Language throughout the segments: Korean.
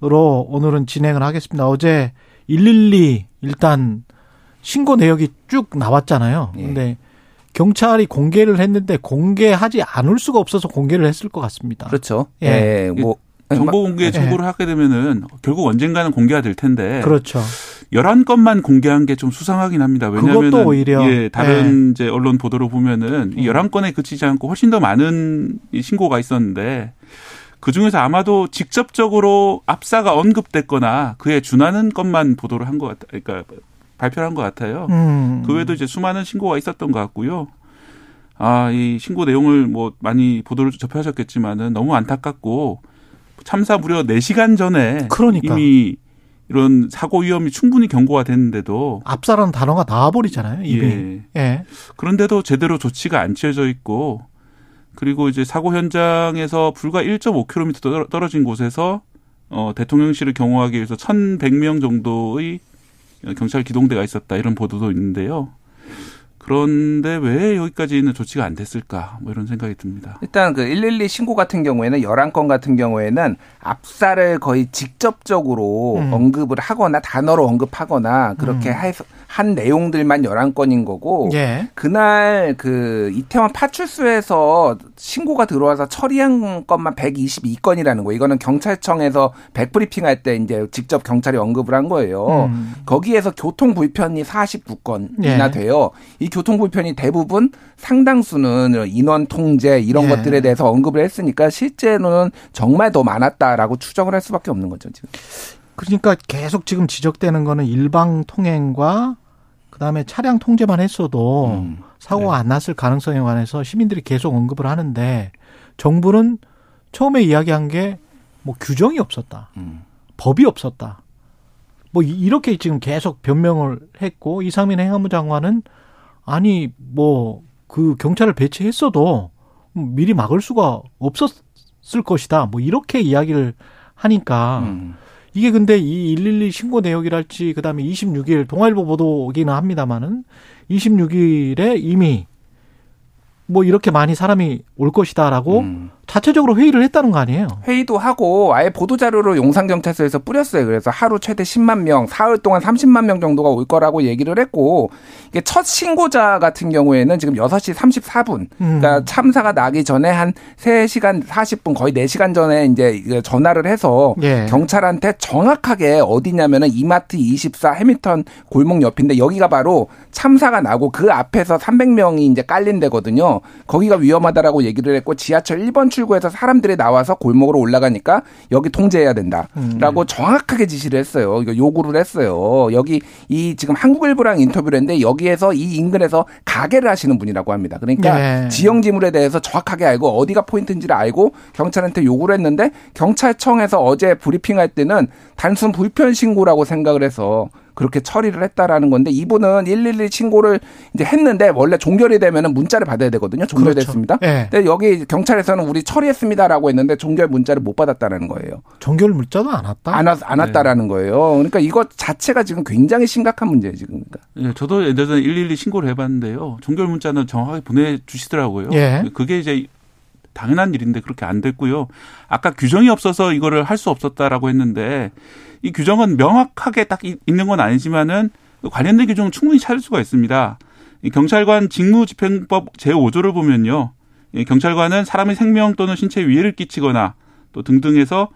로 오늘은 진행을 하겠습니다. 어제 112 일단 신고 내역이 쭉 나왔잖아요. 예. 근데 경찰이 공개를 했는데 공개하지 않을 수가 없어서 공개를 했을 것 같습니다. 그렇죠. 예. 예. 뭐 정보 공개 청구를 하게 되면은 결국 언젠가는 공개가 될 텐데 그렇죠. 11건만 공개한 게 좀 수상하긴 합니다. 왜냐하면 그것도 오히려. 예, 다른 이제 언론 보도로 보면은 이 11건에 그치지 않고 훨씬 더 많은 이 신고가 있었는데 그 중에서 아마도 직접적으로 압사가 언급됐거나 그에 준하는 것만 보도를 한 것 같아. 그러니까 발표를 한 것 같아요. 음. 그 외에도 이제 수많은 신고가 있었던 것 같고요. 아, 이 신고 내용을 뭐 많이 보도를 접하셨겠지만은 너무 안타깝고 참사 무려 4시간 전에 그러니까. 이미 이런 사고 위험이 충분히 경고가 됐는데도 압사라는 단어가 나와버리잖아요. 이미. 예. 예. 그런데도 제대로 조치가 안 취해져 있고 그리고 이제 사고 현장에서 불과 1.5km 떨어- 떨어진 곳에서 어 대통령실을 경호하기 위해서 1,100명 정도의 경찰 기동대가 있었다 이런 보도도 있는데요. 그런데 왜 여기까지는 조치가 안 됐을까? 뭐 이런 생각이 듭니다. 일단 그 112 신고 같은 경우에는 11건 같은 경우에는 압사를 거의 직접적으로 음. 언급을 하거나 단어로 언급하거나 그렇게 해서 한 내용들만 11건인 거고 예. 그날 그 이태원 파출소에서 신고가 들어와서 처리한 것만 122건이라는 거예요. 이거는 경찰청에서 백브리핑 할 때 이제 직접 경찰이 언급을 한 거예요. 음. 거기에서 교통 불편이 49건이나 예. 돼요. 이 교통 불편이 대부분 상당수는 인원 통제 이런 예. 것들에 대해서 언급을 했으니까 실제로는 정말 더 많았다라고 추정을 할 수밖에 없는 거죠, 지금. 그러니까 계속 지금 지적되는 거는 일방 통행과 그다음에 차량 통제만 했어도 음. 사고가 안 났을 가능성에 관해서 시민들이 계속 언급을 하는데 정부는 처음에 이야기한 게 뭐 규정이 없었다. 음. 법이 없었다. 뭐 이- 이렇게 지금 계속 변명을 했고 이상민 행안부 장관은 아니 뭐 그 경찰을 배치했어도 미리 막을 수가 없었을 것이다. 뭐 이렇게 이야기를 하니까 음. 이게 근데 이 112 신고 내역이랄지 그다음에 26일 동아일보 보도기는 합니다마는 26일에 이미 뭐 이렇게 많이 사람이 올 것이다라고 음. 자체적으로 회의를 했다는 거 아니에요? 회의도 하고 아예 보도 자료로 용산 경찰서에서 뿌렸어요. 그래서 하루 최대 10만 명, 사흘 동안 30만 명 정도가 올 거라고 얘기를 했고 이게 첫 신고자 같은 경우에는 지금 6시 34분. 음. 그러니까 참사가 나기 전에 한 3시간 40분 거의 4시간 전에 이제 전화를 해서 예. 경찰한테 정확하게 어디냐면은 이마트 24 해밀턴 골목 옆인데 여기가 바로 참사가 나고 그 앞에서 300명이 이제 깔린 데거든요. 거기가 위험하다라고 얘기를 했고 지하철 1번 출구에서 사람들이 나와서 골목으로 올라가니까 여기 통제해야 된다라고 정확하게 지시를 했어요. 이거 요구를 했어요. 여기 이 지금 한국일보랑 인터뷰를 했는데 여기에서 이 인근에서 가게를 하시는 분이라고 합니다. 그러니까 네. 지형 지물에 대해서 정확하게 알고 어디가 포인트인지를 알고 경찰한테 요구를 했는데 경찰청에서 어제 브리핑할 때는 단순 불편 신고라고 생각을 해서 그렇게 처리를 했다라는 건데 이분은 112 신고를 이제 했는데 원래 종결이 되면은 문자를 받아야 되거든요. 종결됐습니다. 그렇죠. 예. 근데 여기 경찰에서는 우리 처리했습니다라고 했는데 종결 문자를 못 받았다라는 거예요. 종결 물자도 안 왔다. 안, 왔, 안 왔다라는 거예요. 그러니까 이것 자체가 지금 굉장히 심각한 문제예요, 지금. 그러니까. 예, 저도 예전에 112 신고를 해 봤는데요. 종결 문자는 정확하게 보내 주시더라고요. 예. 그게 이제 당연한 일인데 그렇게 안 됐고요. 아까 규정이 없어서 이거를 할 수 없었다라고 했는데 이 규정은 명확하게 딱 이- 있는 건 아니지만은 그 관련된 규정은 충분히 찾을 수가 있습니다. 이 경찰관 직무집행법 제5조를 보면요. 이 경찰관은 사람의 생명 또는 신체에 위해를 끼치거나 또 등등해서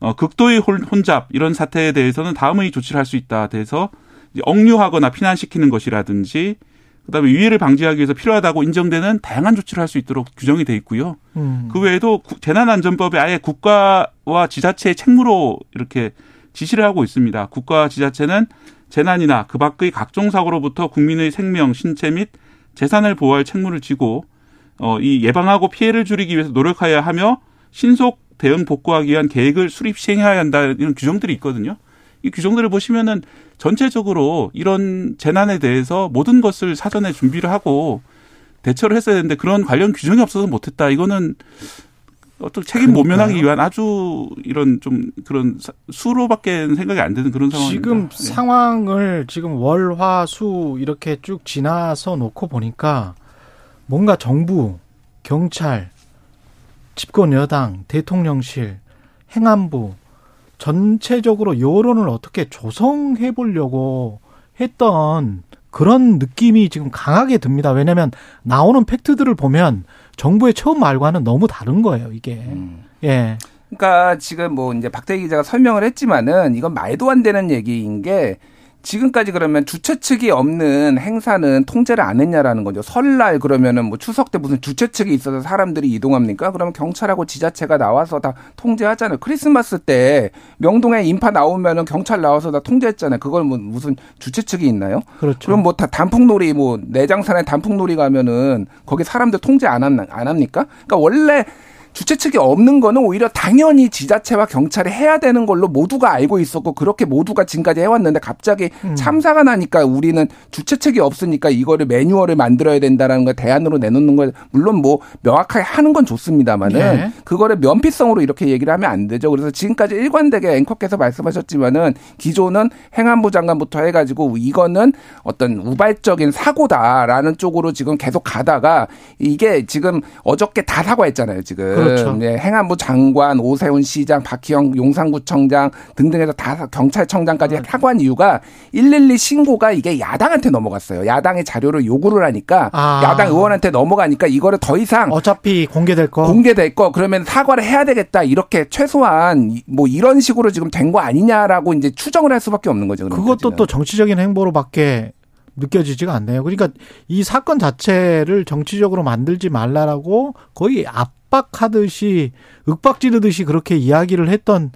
어, 극도의 혼- 혼잡 이런 사태에 대해서는 다음의 조치를 할 수 있다. 이제 억류하거나 피난시키는 것이라든지 그다음에 위해를 방지하기 위해서 필요하다고 인정되는 다양한 조치를 할 수 있도록 규정이 돼 있고요. 음. 그 외에도 구- 재난안전법에 아예 국가와 지자체의 책무로 이렇게 지시를 하고 있습니다. 국가와 지자체는 재난이나 그 밖의 각종 사고로부터 국민의 생명, 신체 및 재산을 보호할 책무를 지고 어, 이 예방하고 피해를 줄이기 위해서 노력하여야 하며 신속 대응 복구하기 위한 계획을 수립 시행해야 한다 이런 규정들이 있거든요. 이 규정들을 보시면은 전체적으로 이런 재난에 대해서 모든 것을 사전에 준비를 하고 대처를 했어야 되는데 그런 관련 규정이 없어서 못했다. 이거는 어떤 책임 모면하기 위한 아주 이런 좀 그런 수로밖에 생각이 안 되는 그런 상황입니다. 지금 네. 상황을 지금 월, 화, 수 이렇게 쭉 지나서 놓고 보니까 뭔가 정부, 경찰, 집권 여당, 대통령실, 행안부 전체적으로 여론을 어떻게 조성해 보려고 했던 그런 느낌이 지금 강하게 듭니다. 왜냐하면 나오는 팩트들을 보면 정부의 처음 말과는 너무 다른 거예요, 이게. 음. 예. 그러니까 지금 뭐 이제 박대기 기자가 설명을 했지만은 이건 말도 안 되는 얘기인 게 지금까지 그러면 주최 측이 없는 행사는 통제를 안 했냐라는 거죠. 설날 그러면은 뭐 추석 때 무슨 주최 측이 있어서 사람들이 이동합니까? 그러면 경찰하고 지자체가 나와서 다 통제하잖아요. 크리스마스 때 명동에 인파 나오면은 경찰 나와서 다 통제했잖아요. 그걸 뭐 무슨 주최 측이 있나요? 그렇죠. 그럼 뭐 다 단풍놀이 뭐 내장산에 단풍놀이 가면은 거기 사람들 통제 안, 합, 안 합니까? 그러니까 원래 주최 측이 없는 거는 오히려 당연히 지자체와 경찰이 해야 되는 걸로 모두가 알고 있었고 그렇게 모두가 지금까지 해왔는데 갑자기 음. 참사가 나니까 우리는 주최 측이 없으니까 이거를 매뉴얼을 만들어야 된다라는 걸 대안으로 내놓는 걸 물론 뭐 명확하게 하는 건 좋습니다만은 네. 그거를 면피성으로 이렇게 얘기를 하면 안 되죠. 그래서 지금까지 일관되게 앵커께서 말씀하셨지만은 기존은 행안부 장관부터 해가지고 이거는 어떤 우발적인 사고다라는 쪽으로 지금 계속 가다가 이게 지금 어저께 다 사과했잖아요. 지금 그렇죠. 네, 행안부 장관, 오세훈 시장, 박희영 용산구청장 등등해서 다 경찰청장까지 네. 사과한 이유가 112 신고가 이게 야당한테 넘어갔어요. 야당의 자료를 요구를 하니까 아. 야당 의원한테 넘어가니까 이거를 더 이상 어차피 공개될 거. 공개될 거 그러면 사과를 해야 되겠다 이렇게 최소한 이- 뭐 이런 식으로 지금 된 거 아니냐라고 이제 추정을 할 수밖에 없는 거죠. 그것도 지금. 또 정치적인 행보로밖에 느껴지지가 않네요. 그러니까 이 사건 자체를 정치적으로 만들지 말라라고 거의 압 박하듯이 윽박지르듯이 그렇게 이야기를 했던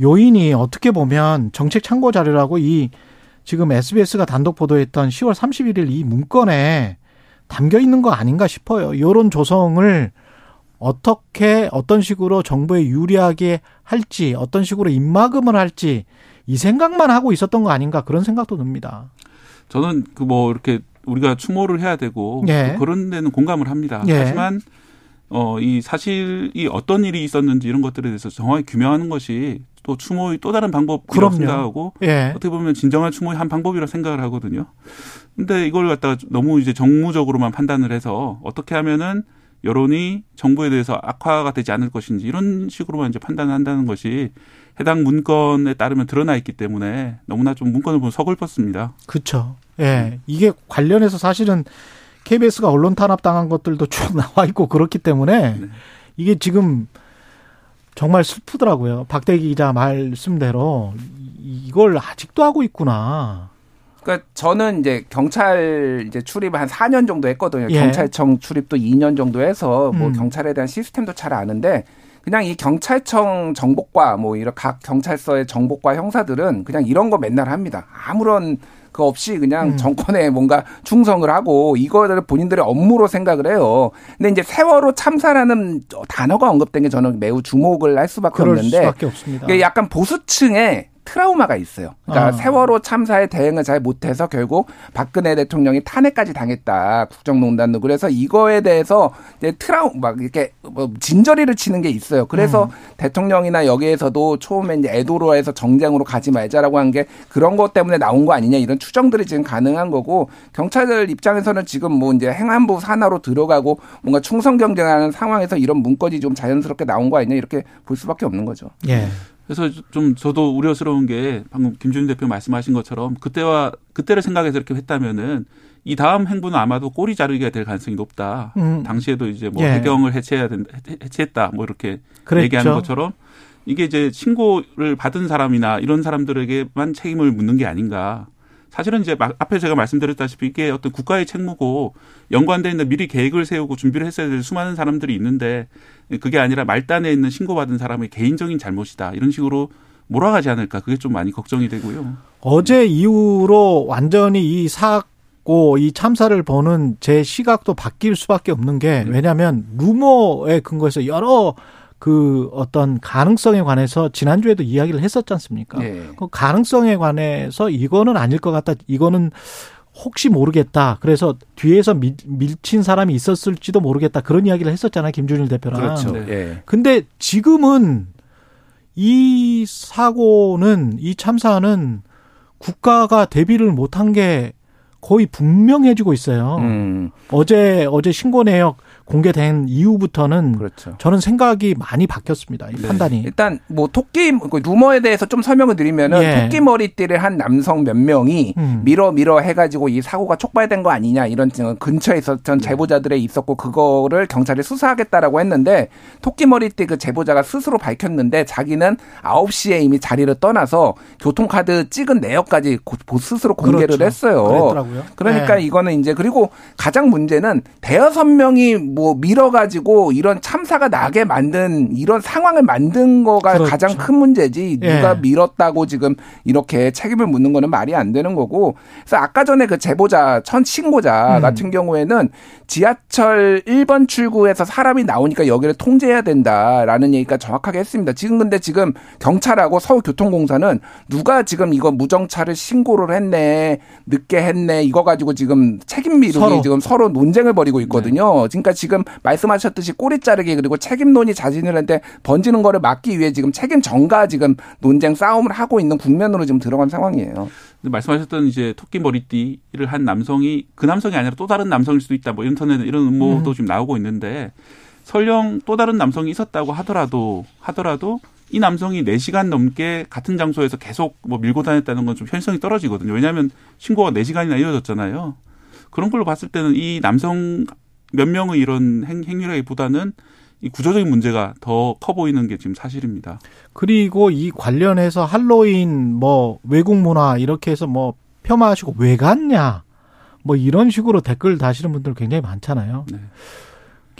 요인이 어떻게 보면 정책 참고 자료라고 이 지금 SBS가 단독 보도했던 10월 31일 이 문건에 담겨 있는 거 아닌가 싶어요. 여론 조성을 어떻게 어떤 식으로 정부에 유리하게 할지 어떤 식으로 입막음을 할지 이 생각만 하고 있었던 거 아닌가 그런 생각도 듭니다. 저는 그 뭐 이렇게 우리가 추모를 해야 되고 예. 또 그런 데는 공감을 합니다. 예. 하지만 어 이 사실이 어떤 일이 있었는지 이런 것들에 대해서 정확히 규명하는 것이 또 추모의 또 다른 방법이라고. 생각하고 예. 어떻게 보면 진정한 추모의 한 방법이라 생각을 하거든요. 근데 이걸 갖다가 너무 이제 정무적으로만 판단을 해서 어떻게 하면은 여론이 정부에 대해서 악화가 되지 않을 것인지 이런 식으로만 이제 판단한다는 것이 해당 문건에 따르면 드러나 있기 때문에 너무나 좀 문건을 보면 서글펐습니다. 그렇죠. 예. 이게 관련해서 사실은 KBS가 언론 탄압 당한 것들도 쭉 나와 있고 그렇기 때문에 네. 이게 지금 정말 슬프더라고요. 박대기 기자 말씀대로 이- 이걸 아직도 하고 있구나. 그러니까 저는 이제 경찰 이제 출입을 한 4년 정도 했거든요. 예. 경찰청 출입도 2년 정도 해서 뭐 음. 경찰에 대한 시스템도 잘 아는데 그냥 이 경찰청 정보과 뭐 이런 각 경찰서의 정보과 형사들은 그냥 이런 거 맨날 합니다. 아무런 그 없이 그냥 음. 정권에 뭔가 충성을 하고 이거를 본인들의 업무로 생각을 해요. 근데 이제 세월호 참사라는 단어가 언급된 게 저는 매우 주목을 할 수밖에 없는데 수밖에 약간 보수층의 트라우마가 있어요. 그러니까 아. 세월호 참사에 대응을 잘 못해서 결국 박근혜 대통령이 탄핵까지 당했다. 국정농단도 그래서 이거에 대해서 이제 트라우 막 이렇게 뭐 진저리를 치는 게 있어요. 그래서 음. 대통령이나 여기에서도 처음에 이제 애도로 해서 정쟁으로 가지 말자라고 한 게 그런 것 때문에 나온 거 아니냐 이런 추정들이 지금 가능한 거고 경찰들 입장에서는 지금 뭐 이제 행안부 산하로 들어가고 뭔가 충성 경쟁하는 상황에서 이런 문건이 좀 자연스럽게 나온 거 아니냐 이렇게 볼 수밖에 없는 거죠. 예. 그래서 좀 저도 우려스러운 게 방금 김준일 대표 말씀하신 것처럼 그때와 그때를 생각해서 이렇게 했다면은 이 다음 행보는 아마도 꼬리 자르기가 될 가능성이 높다. 음. 당시에도 이제 뭐 예. 해경을 해체해야 된다, 해- 해체했다, 뭐 이렇게 그랬죠. 얘기하는 것처럼 이게 이제 신고를 받은 사람이나 이런 사람들에게만 책임을 묻는 게 아닌가. 사실은 이제 마- 앞에 제가 말씀드렸다시피 이게 어떤 국가의 책무고 연관돼 있는 미리 계획을 세우고 준비를 했어야 될 수많은 사람들이 있는데 그게 아니라 말단에 있는 신고받은 사람의 개인적인 잘못이다 이런 식으로 몰아가지 않을까 그게 좀 많이 걱정이 되고요. 어제 이후로 완전히 이 사고 이 참사를 보는 제 시각도 바뀔 수밖에 없는 게 네. 왜냐하면 루머에 근거해서 여러 그 어떤 가능성에 관해서 지난주에도 이야기를 했었지 않습니까? 예. 그 가능성에 관해서 이거는 아닐 것 같다. 이거는 혹시 모르겠다. 그래서 뒤에서 밀, 밀친 사람이 있었을지도 모르겠다. 그런 이야기를 했었잖아요. 김준일 대표랑. 그렇죠. 네. 예. 근데 지금은 이 사고는 이 참사는 국가가 대비를 못한 게 거의 분명해지고 있어요. 음, 어제 어제 신고 내역 공개된 이후부터는 그렇죠. 저는 생각이 많이 바뀌었습니다. 이 네. 판단이. 일단 뭐 토끼 그 루머에 대해서 좀 설명을 드리면은 예. 토끼 머리띠를 한 남성 몇 명이 음. 밀어 밀어 해가지고 이 사고가 촉발된 거 아니냐 이런 근처에 있었던 제보자들에 있었고 그거를 경찰이 수사하겠다라고 했는데 토끼 머리띠 그 제보자가 스스로 밝혔는데 자기는 9시에 이미 자리를 떠나서 교통카드 찍은 내역까지 스스로 공개를 그렇죠. 했어요. 그랬더라고요. 그러니까 네. 이거는 이제 그리고 가장 문제는 대여섯 명이 뭐 밀어가지고 이런 참사가 나게 만든 이런 상황을 만든 거가 그렇죠. 가장 큰 문제지 예. 누가 밀었다고 지금 이렇게 책임을 묻는 거는 말이 안 되는 거고 그래서 아까 전에 그 제보자 천 신고자 음. 같은 경우에는 지하철 1번 출구에서 사람이 나오니까 여기를 통제해야 된다라는 얘기가 정확하게 했습니다. 지금 근데 지금 경찰하고 서울교통공사는 누가 지금 이거 무정차를 신고를 했네 늦게 했네 이거 가지고 지금 책임 미루기 서로. 지금 서로 논쟁을 벌이고 있거든요. 그러니까 지금 말씀하셨듯이 꼬리 자르기 그리고 책임론이 자진을 했는데 번지는 거를 막기 위해 지금 책임 전가 지금 논쟁 싸움을 하고 있는 국면으로 지금 들어간 상황이에요. 말씀하셨던 이제 토끼 머리띠를 한 남성이 그 남성이 아니라 또 다른 남성일 수도 있다. 뭐 인터넷에 이런 음모도 음. 지금 나오고 있는데 설령 또 다른 남성이 있었다고 하더라도 하더라도 이 남성이 4시간 넘게 같은 장소에서 계속 뭐 밀고 다녔다는 건 좀 현실성이 떨어지거든요. 왜냐하면 신고가 4시간이나 이어졌잖아요. 그런 걸로 봤을 때는 이 남성 몇 명의 이런 행, 행위라기보다는 이 구조적인 문제가 더 커 보이는 게 지금 사실입니다. 그리고 이 관련해서 할로윈 뭐 외국 문화 이렇게 해서 뭐 폄하하시고 왜 갔냐 뭐 이런 식으로 댓글 다시는 분들 굉장히 많잖아요. 네.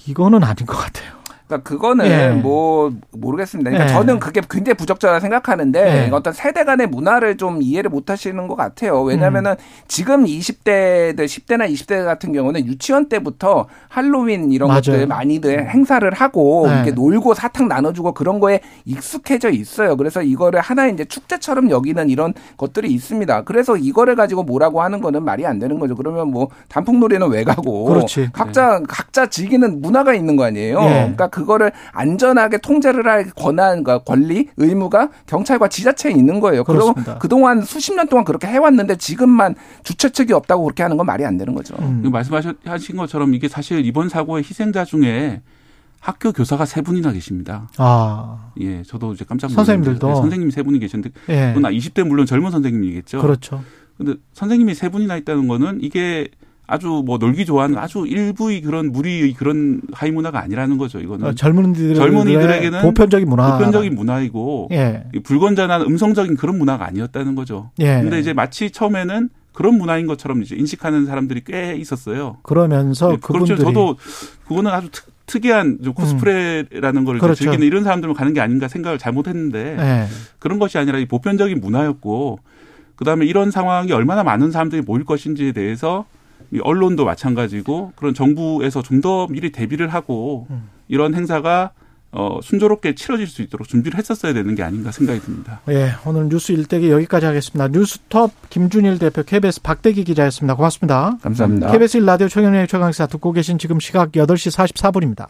이거는 아닌 것 같아요. 그러니까 그거는 예. 뭐 모르겠습니다. 그러니까 예. 저는 그게 굉장히 부적절하다 생각하는데 예. 어떤 세대 간의 문화를 좀 이해를 못 하시는 것 같아요. 음. 왜냐면은 지금 20대들 10대나 20대 같은 경우는 유치원 때부터 할로윈 이런 맞아요. 것들 많이들 행사를 하고 네. 이렇게 놀고 사탕 나눠주고 그런 거에 익숙해져 있어요. 그래서 이거를 하나의 이제 축제처럼 여기는 이런 것들이 있습니다. 그래서 이거를 가지고 뭐라고 하는 거는 말이 안 되는 거죠. 그러면 뭐 단풍놀이는 왜 가고 그렇지. 각자 각자 즐기는 문화가 있는 거 아니에요. 예. 그러니까 그거를 안전하게 통제를 할 권한과 권리, 의무가 경찰과 지자체에 있는 거예요. 그럼. 그동안 수십 년 동안 그렇게 해왔는데 지금만 주최 측이 없다고 그렇게 하는 건 말이 안 되는 거죠. 음. 말씀하신 것처럼 이게 사실 이번 사고의 희생자 중에 학교 교사가 세 분이나 계십니다. 아, 예, 저도 이제 깜짝 놀랐는데 선생님들도? 네, 선생님이 세 분이 계셨는데 예. 그건 20대 물론 젊은 선생님이겠죠. 그렇죠. 근데 선생님이 세 분이나 있다는 거는 이게 아주 뭐 놀기 좋아하는 아주 일부의 그런 무리의 그런 하이 문화가 아니라는 거죠. 이거는 어, 젊은이들 젊은이들에게는 보편적인 문화. 보편적인 문화이고 예. 이 불건전한 음성적인 그런 문화가 아니었다는 거죠. 예. 근데 이제 마치 처음에는 그런 문화인 것처럼 이제 인식하는 사람들이 꽤 있었어요. 그러면서 네, 그분들이 저도 그거는 아주 특, 특이한 좀 코스프레라는 걸 그렇죠. 즐기는 이런 사람들만 가는 게 아닌가 생각을 잘못했는데 예. 그런 것이 아니라 이 보편적인 문화였고 그다음에 이런 상황이 얼마나 많은 사람들이 모일 것인지에 대해서 이 언론도 마찬가지고 그런 정부에서 좀 더 미리 대비를 하고 음. 이런 행사가 어 순조롭게 치러질 수 있도록 준비를 했었어야 되는 게 아닌가 생각이 듭니다. 예, 오늘 뉴스 일대기 여기까지 하겠습니다. 뉴스톱 김준일 대표 KBS 박대기 기자였습니다. 고맙습니다. 감사합니다. KBS 1라디오 최경영의 최강시사 듣고 계신 지금 시각 8시 44분입니다.